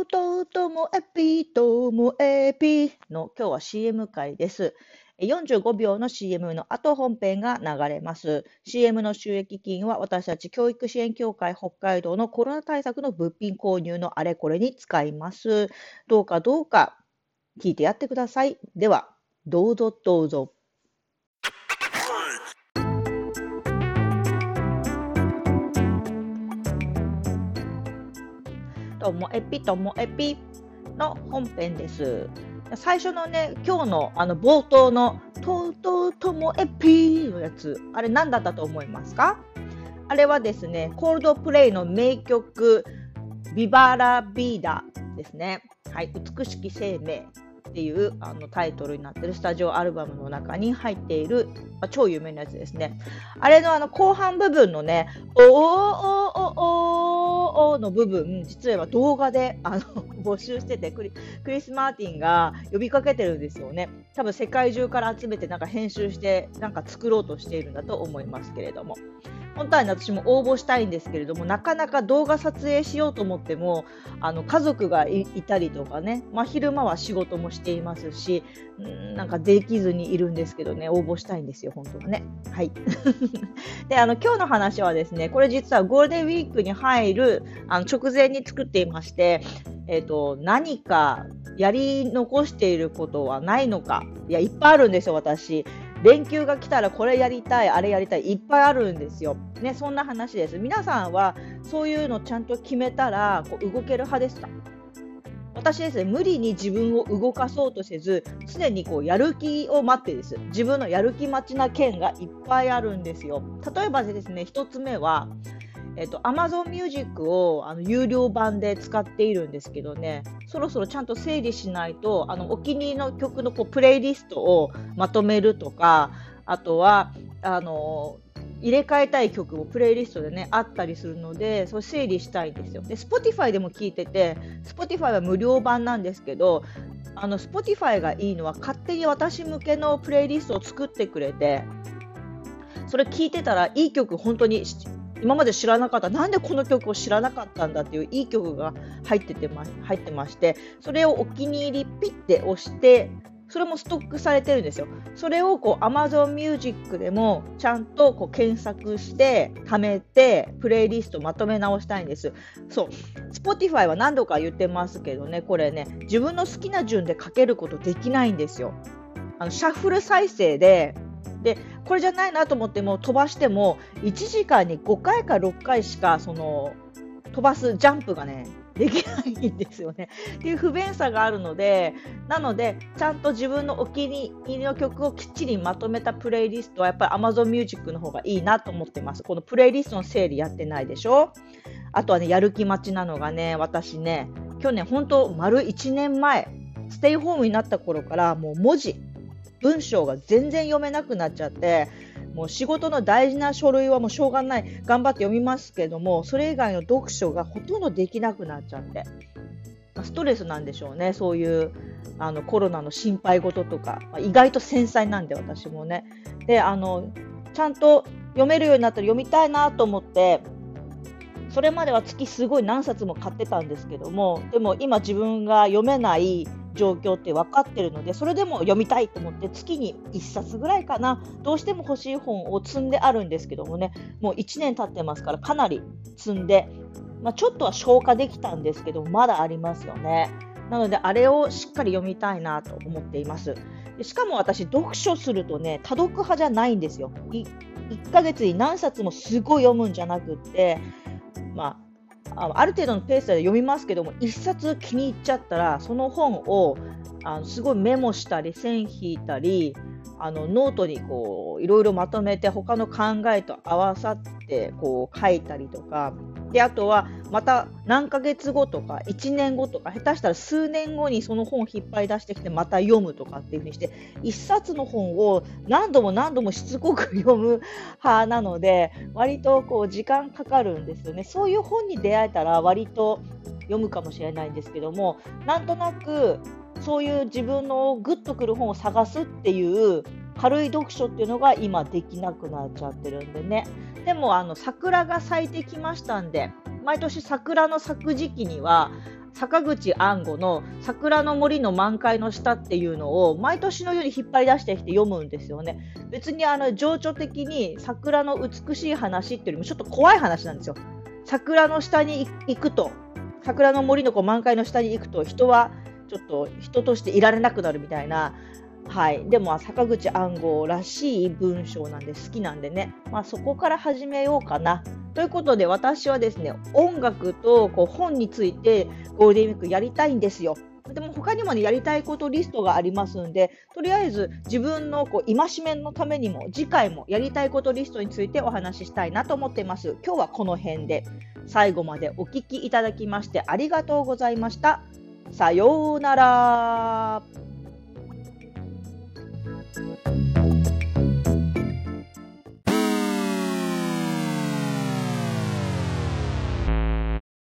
とうとうともえぴともえぴの今日は CM 回です。45秒の CM の後本編が流れます。CM の収益金は私たち教育支援協会北海道のコロナ対策の物品購入のあれこれに使います。どうかどうか聞いてやってください。では、どうぞどうぞ。ともえぴともえぴの本編です。最初のね、今日のあの冒頭のとうとうともえぴのやつ、あれ何だったと思いますか？あれはですね、コールドプレイの名曲、ビバラビーダですね。はい、美しき生命っていうあのタイトルになってるスタジオアルバムの中に入っている、まあ、超有名なやつですね。あれのあの後半部分のね、おーおーおーおーの部分、実は動画であの 募集しててクリ、クリス・マーティンが呼びかけてるんですよね。多分世界中から集めてなんか編集してなんか作ろうとしているんだと思いますけれども。本当は、ね、私も応募したいんですけれどもなかなか動画撮影しようと思ってもあの家族がいたりとかね、まあ、昼間は仕事もしていますしんなんかできずにいるんですけどね応募したいんですよ本当はね。はい であの今日の話はですねこれ実はゴールデンウィークに入るあの直前に作っていまして、えーと何かやり残していることはないのかいやいっぱいあるんですよ私。連休が来たらこれやりたい、あれやりたい、いっぱいあるんですよ。ね、そんな話です。皆さんはそういうのちゃんと決めたらこう動ける派ですか？私ですね、無理に自分を動かそうとせず、常にこうやる気を待ってです。自分のやる気待ちな件がいっぱいあるんですよ。例えばですね、1つ目は、えっと、Amazon Music をあの有料版で使っているんですけどね、そろそろちゃんと整理しないと、あのお気に入りの曲のこうプレイリストをまとめるとか、あとは、あの入れ替えたい曲もプレイリストでねあったりするのでそれ整理したいんですよ。で Spotify でも聞いてて Spotify は無料版なんですけどあの Spotify がいいのは勝手に私向けのプレイリストを作ってくれてそれ聞いてたらいい曲本当に今まで知らなかったなんでこの曲を知らなかったんだっていういい曲が入っててま入ってましてそれをお気に入りピッて押してそれもストックされてるんですよ。それをこう Amazon Music でもちゃんとこう検索して貯めてプレイリストまとめ直したいんです。そう Spotify は何度か言ってますけどねこれね自分の好きな順でかけることできないんですよ。あのシャッフル再生ででこれじゃないなと思っても飛ばしても1時間に5回か6回しかその飛ばすジャンプがねできないんですよね。っていう不便さがあるのでなのでちゃんと自分のお気に入りの曲をきっちりまとめたプレイリストはやっぱり Amazon Music の方がいいなと思ってます。このプレイリストの整理やってないでしょ？あとはねやる気待ちなのがね私ね去年本当丸1年前ステイホームになった頃からもう文字文章が全然読めなくなっちゃってもう仕事の大事な書類はもうしょうがない。頑張って読みますけどもそれ以外の読書がほとんどできなくなっちゃって。ストレスなんでしょうね。そういうあのコロナの心配事とか、意外と繊細なんで私もね。であのちゃんと読めるようになったら読みたいなと思ってそれまでは月すごい何冊も買ってたんですけどもでも今自分が読めない状況って分かってるのでそれでも読みたいと思って月に1冊ぐらいかなどうしても欲しい本を積んであるんですけどもねもう1年経ってますからかなり積んで、まあ、ちょっとは消化できたんですけどまだありますよね。なのであれをしっかり読みたいなと思っています。しかも私読書するとね多読派じゃないんですよ。1ヶ月に何冊もすごい読むんじゃなくってまあある程度のペースで読みますけども1冊気に入っちゃったらその本をあのすごいメモしたり線引いたりあのノートにこういろいろまとめて他の考えと合わさってこう書いたりとか。であとはまた何ヶ月後とか1年後とか下手したら数年後にその本を引っ張り出してきてまた読むとかっていうふうにして1冊の本を何度も何度もしつこく読む派なので割とこう時間かかるんですよね。そういう本に出会えたら割と読むかもしれないんですけどもなんとなくそういう自分のグッとくる本を探すっていう軽い読書っていうのが今できなくなっちゃってるんでねでもあの桜が咲いてきましたんで毎年桜の咲く時期には坂口安吾の「桜の森の満開の下」っていうのを毎年のように引っ張り出してきて読むんですよね。別にあの情緒的に桜の美しい話っていうよりもちょっと怖い話なんですよ。桜の下に行くと桜の森のこう満開の下に行くと人はちょっと人としていられなくなるみたいなはい、でも坂口安吾らしい文章なんで好きなんでね、まあ、そこから始めようかな。ということで私はですね音楽とこう本についてゴールデンウィークやりたいんですよ。でも他にもねやりたいことリストがありますんでとりあえず自分のこう戒めのためにも次回もやりたいことリストについてお話ししたいなと思っています。今日はこの辺で最後までお聴きいただきましてありがとうございました。さようなら。